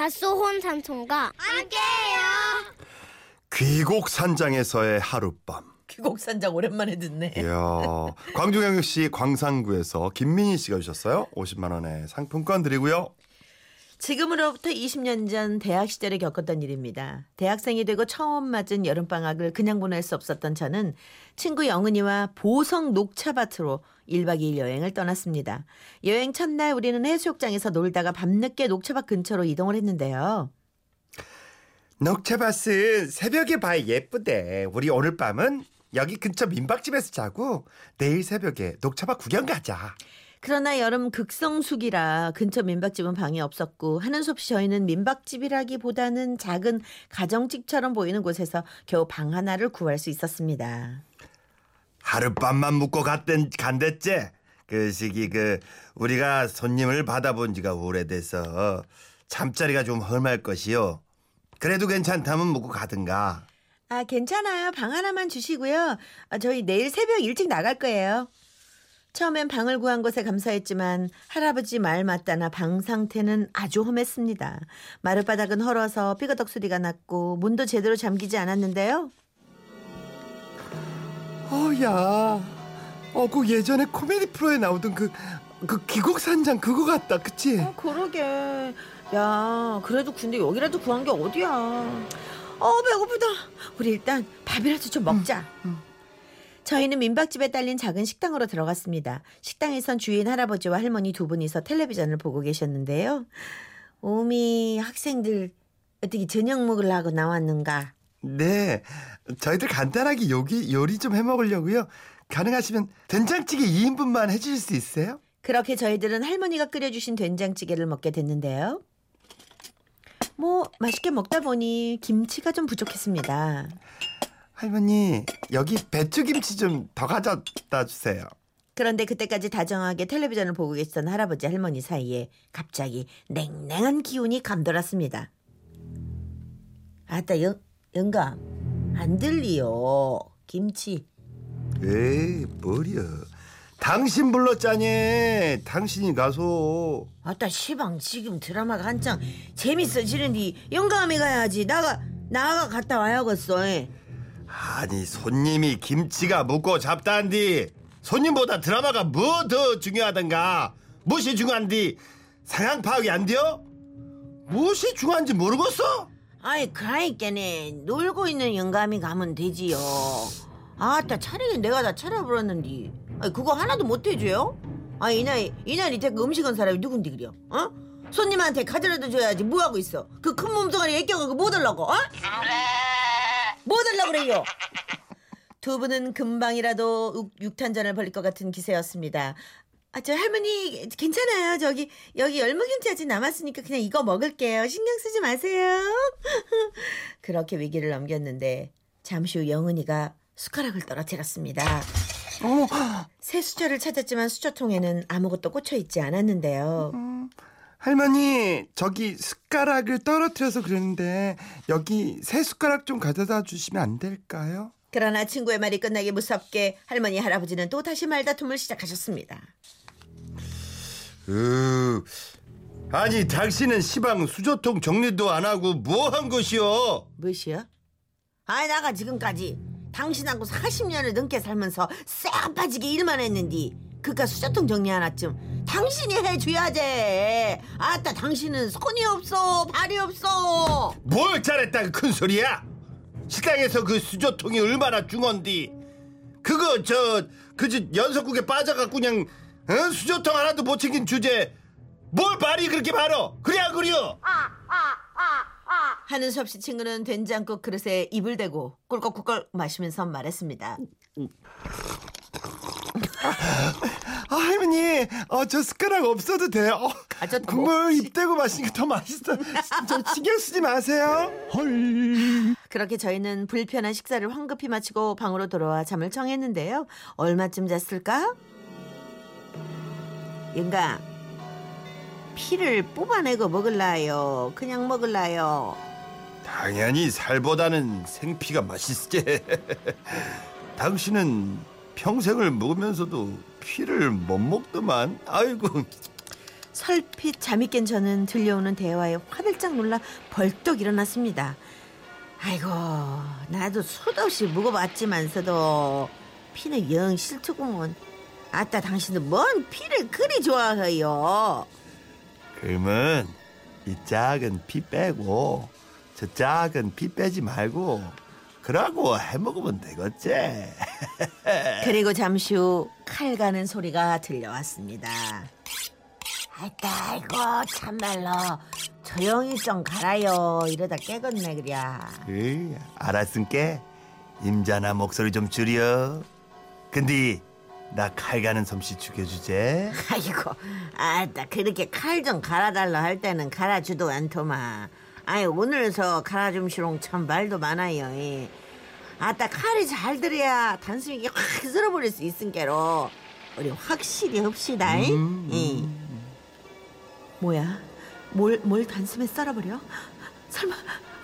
밭소혼 삼촌과 함께해요. 귀곡산장에서의 하룻밤. 귀곡산장 오랜만에 듣네. 이야, 광주경역시 광산구에서 김민희 씨가 주셨어요. 50만 원의 상품권 드리고요. 지금으로부터 20년 전 대학 시절에 겪었던 일입니다. 대학생이 되고 처음 맞은 여름방학을 그냥 보낼 수 없었던 저는 친구 영은이와 보성 녹차밭으로 1박 2일 여행을 떠났습니다. 여행 첫날 우리는 해수욕장에서 놀다가 밤늦게 녹차밭 근처로 이동을 했는데요. 녹차밭은 새벽에 봐야 예쁘대. 우리 오늘 밤은 여기 근처 민박집에서 자고 내일 새벽에 녹차밭 구경 가자. 그러나 여름 극성수기라 근처 민박집은 방이 없었고 하는 수 없이 저희는 민박집이라기보다는 작은 가정집처럼 보이는 곳에서 겨우 방 하나를 구할 수 있었습니다. 하룻밤만 묵고 갔던 간댔지. 그 시기 그 우리가 손님을 받아본 지가 오래돼서 잠자리가 좀 험할 것이요. 그래도 괜찮다면 묵고 가든가. 아, 괜찮아요. 방 하나만 주시고요. 아, 저희 내일 새벽 일찍 나갈 거예요. 처음엔 방을 구한 것에 감사했지만 할아버지 말 맞다나 방 상태는 아주 험했습니다. 마룻바닥은 헐어서 삐거덕 소리가 났고 문도 제대로 잠기지 않았는데요. 어야, 어 그 예전에 코미디 프로에 나오던 그 그 기곡산장 그거 같다, 그치? 어, 그러게. 야, 그래도 근데 여기라도 구한 게 어디야. 어, 배고프다. 우리 일단 밥이라도 좀 먹자. 저희는 민박집에 딸린 작은 식당으로 들어갔습니다. 식당에선 주인 할아버지와 할머니 두 분이서 텔레비전을 보고 계셨는데요. 오미 학생들 어떻게 저녁 먹으려고 나왔는가? 네, 저희들 간단하게 요기 요리 좀 해 먹으려고요. 가능하시면 된장찌개 2인분만 해주실 수 있어요? 그렇게 저희들은 할머니가 끓여주신 된장찌개를 먹게 됐는데요. 뭐 맛있게 먹다 보니 김치가 좀 부족했습니다. 할머니 여기 배추김치 좀 더 가져다 주세요. 그런데 그때까지 다정하게 텔레비전을 보고 계시던 할아버지 할머니 사이에 갑자기 냉랭한 기운이 감돌았습니다. 아따 영 영감 안 들리요 김치 에이 뭐려? 당신 불렀자니. 당신이 가서. 아따 시방 지금 드라마가 한창 재밌어지는디 영감이 가야지 나가 나가 갔다 와야겠어 아니 손님이 김치가 묵고 잡다한디 손님보다 드라마가 뭐 더 중요하던가 무엇이 중요한디 상황 파악이 안 돼요? 무엇이 중요한지 모르겠어? 아이 그라니까네 놀고 있는 영감이 가면 되지요 아따 차리긴 내가 다 차려버렸는디 아이 그거 하나도 못 해줘요? 아 이날 이날 이때 그 음식 한 사람이 누군디 그려 어? 손님한테 가져라도 줘야지 뭐하고 있어 그 큰 몸뚱아리 애껴가고 뭐 달라고 어? 뭐 달라고 그래요 두 분은 금방이라도 육- 육탄전을 벌릴 것 같은 기세였습니다 아, 저 할머니 괜찮아요. 저기 여기 열무김치 아직 남았으니까 그냥 이거 먹을게요. 신경 쓰지 마세요. 그렇게 위기를 넘겼는데 잠시 후 영은이가 숟가락을 떨어뜨렸습니다. 새 수저를 찾았지만 수저통에는 아무것도 꽂혀 있지 않았는데요. 할머니 저기 숟가락을 떨어뜨려서 그러는데 여기 새 숟가락 좀 가져다 주시면 안 될까요? 그러나 친구의 말이 끝나기 무섭게 할머니 할아버지는 또 다시 말다툼을 시작하셨습니다. 으 아니 당신은 시방 수저통 정리도 안 하고 뭐 한 것이오? 무엇이요? 아이 나가 지금까지 당신하고 40년을 넘게 살면서 싹 빠지게 일만 했는디 그깟 수저통 정리 하나쯤 당신이 해줘야지 아따 당신은 손이 없어 발이 없어 뭘 잘했다 그큰 소리야? 식당에서 그 수저통이 얼마나 중헌디? 그거 저그 연석국에 빠져갖고 그냥 어? 수저통 하나도 못 챙긴 주제 뭘 말이 그렇게 많어? 그래야 그려? 하는 수 없이 친구는 된장국 그릇에 입을 대고 꿀꺽꿀꺽 마시면서 말했습니다 아 할머니 어, 저 숟가락 없어도 돼요. 어, 아, 저 국물 입 대고 마시는 게더 맛있어. 저 신경 쓰지 마세요. 그렇게 저희는 불편한 식사를 황급히 마치고 방으로 돌아와 잠을 청했는데요. 얼마쯤 잤을까? 영감 피를 뽑아내고 먹을라요. 그냥 먹을라요. 당연히 살보다는 생피가 맛있지. 당신은 평생을 먹으면서도 피를 못 먹더만 아이고 설핏 잠이 깬 저는 들려오는 대화에 화들짝 놀라 벌떡 일어났습니다. 아이고 나도 수도 없이 묵어봤지만서도 피는 영 싫더구먼. 아따 당신은 뭔 피를 그리 좋아해요. 그러면 이 작은 피 빼고 저 작은 피 빼지 말고 그러고 해먹으면 되겠지. 그리고 잠시 후 칼 가는 소리가 들려왔습니다. 아이고 참말로 조용히 좀 가라요. 이러다 깨겠네 그랴. 그 알았으니까 임자나 목소리 좀 줄여. 근데 나 칼 가는 솜씨 죽여주제. 아이고 아따 그렇게 칼 좀 갈아달라 할 때는 갈아주도 않더만. 아이 오늘서 갈아줌시롱 참 말도 많아요. 이. 아따 칼이 잘 들어야 단숨에 이게 확 쓸어버릴 수 있은께로 우리 확실히 합시다. 이. 이. 뭐야? 뭘, 뭘 단숨에 썰어버려? 설마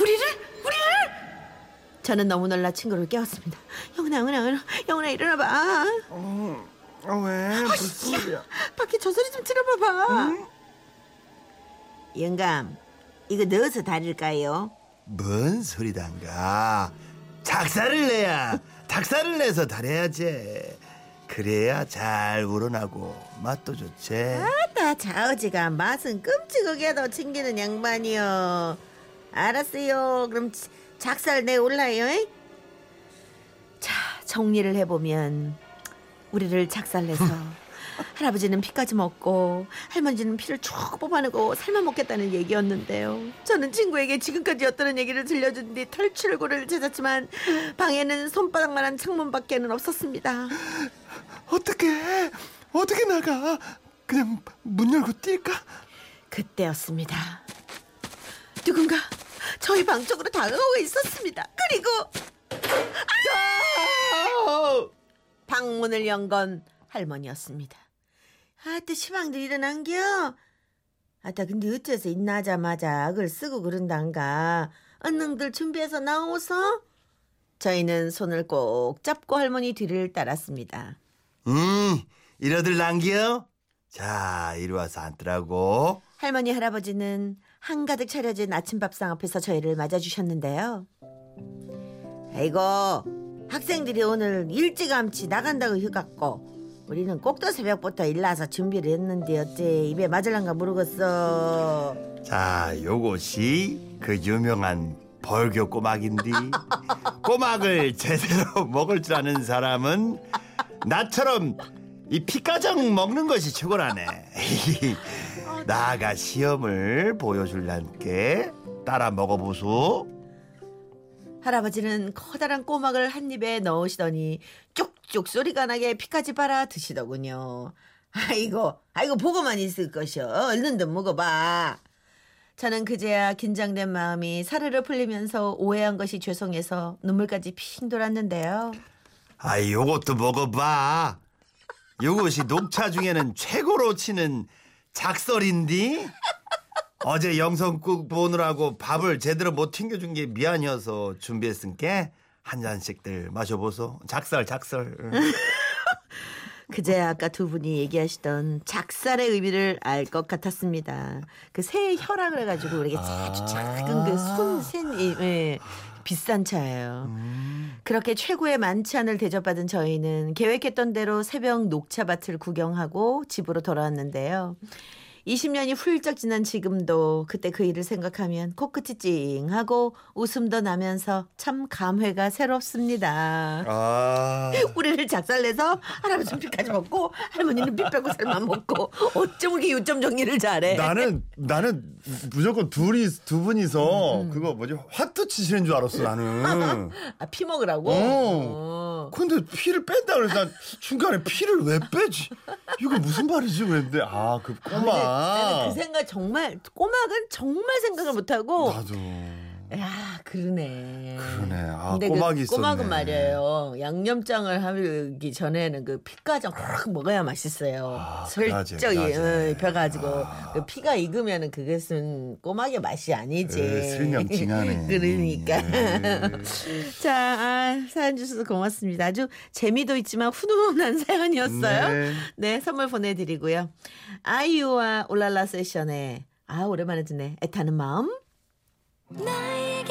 우리를? 우리를? 저는 너무 놀라 친구를 깨웠습니다. 영훈아, 영훈아, 영훈아, 영훈아 일어나봐. 어, 왜 무슨 소리야? 밖에 저 소리 좀 들어봐봐. 영감, 이거 넣어서 다릴까요? 뭔 소리단가? 작사를 내야 닭살을 내서 달해야지. 그래야 잘 우러나고 맛도 좋지. 아따 자어지가 맛은 끔찍하게도 챙기는 양반이요. 알았어요. 그럼 지- 작살 내 올라요. 잉? 자 정리를 해보면 우리를 작살내서 할아버지는 피까지 먹고 할머니는 피를 쭉 뽑아내고 삶아 먹겠다는 얘기였는데요. 저는 친구에게 지금까지 였다는 얘기를 들려준 뒤 탈출구를 찾았지만 방에는 손바닥만한 창문밖에는 없었습니다. 어떻게 어떻게 나가? 그냥 문 열고 뛸까? 그때였습니다. 누군가 저희 방 쪽으로 다가오고 있었습니다. 그리고 아! 방문을 연 건 할머니였습니다. 아따 시방들 일어난겨? 아따 근데 어째서 인나자마자 악을 쓰고 그런단가? 언능들 준비해서 나오소? 저희는 손을 꼭 잡고 할머니 뒤를 따랐습니다. 음, 이러들 남겨? 자, 이리 와서 앉더라고. 할머니 할아버지는 한가득 차려진 아침밥상 앞에서 저희를 맞아주셨는데요. 아이고 학생들이 오늘 일찌감치 나간다고 해갖고 우리는 꼭두 새벽부터 일나서 준비를 했는데 어째 입에 맞을란가 모르겠어. 자, 요것이 그 유명한 벌교 꼬막인데 꼬막을 제대로 먹을 줄 아는 사람은 나처럼 이 피가정 먹는 것이 최고라네. 나가 시험을 보여줄란께 따라 먹어보소. 할아버지는 커다란 꼬막을 한 입에 넣으시더니 쭉쭉 소리가 나게 피까지 빨아 드시더군요. 아이고, 아이고 보고만 있을 것이여. 얼른들 먹어봐. 저는 그제야 긴장된 마음이 사르르 풀리면서 오해한 것이 죄송해서 눈물까지 핑 돌았는데요. 아이 요것도 먹어봐. 요것이 녹차 중에는 최고로 치는 작설인디. 어제 영성국 보느라고 밥을 제대로 못 튕겨준 게 미안해서 준비했으니까 한 잔씩들 마셔보소. 작설. 응. 그제 아까 두 분이 얘기하시던 작살의 의미를 알 것 같았습니다. 그 새 혀라 그래가지고 이렇게 아주 작은 그 손센 이 예, 비싼 차예요. 그렇게 최고의 만찬을 대접받은 저희는 계획했던 대로 새벽 녹차밭을 구경하고 집으로 돌아왔는데요. 20년이 훌쩍 지난 지금도 그때 그 일을 생각하면 코끝이 찡하고 웃음도 나면서 참 감회가 새롭습니다. 아. 우리를 작살내서 할아버지는 피까지 먹고 할머니는 피 빼고 살만 먹고 어쩜 그렇게 요점 정리를 잘해 나는 나는 무조건 둘이 두 분이서 그거 뭐지 화투 치시는 줄 알았어 나는. 아, 피 먹으라고? 어. 어. 근데 피를 뺀다 그래서 난 중간에 피를 왜 빼지? 이거 무슨 말이지 그랬는데 아그 근데 나는. 그 생각 정말 꼬막은 정말 생각을 못하고 나도. 야, 그러네. 그러네. 아, 근데 꼬막이 그 꼬막은 있었네. 말이에요. 양념장을 하기 전에는 그 피가장 확 먹어야 맛있어요. 아, 슬쩍. 어, 벼가지고 아. 그 피가 익으면은 그것은 꼬막의 맛이 아니지. 에, 슬명칭하네. 그러니까. 예. 자, 아, 사연 주셔서 고맙습니다. 아주 재미도 있지만 훈훈한 사연이었어요. 네. 네, 선물 보내드리고요. 아이유와 올랄라 세션의 아 오랜만에 듣네 애타는 마음. 나의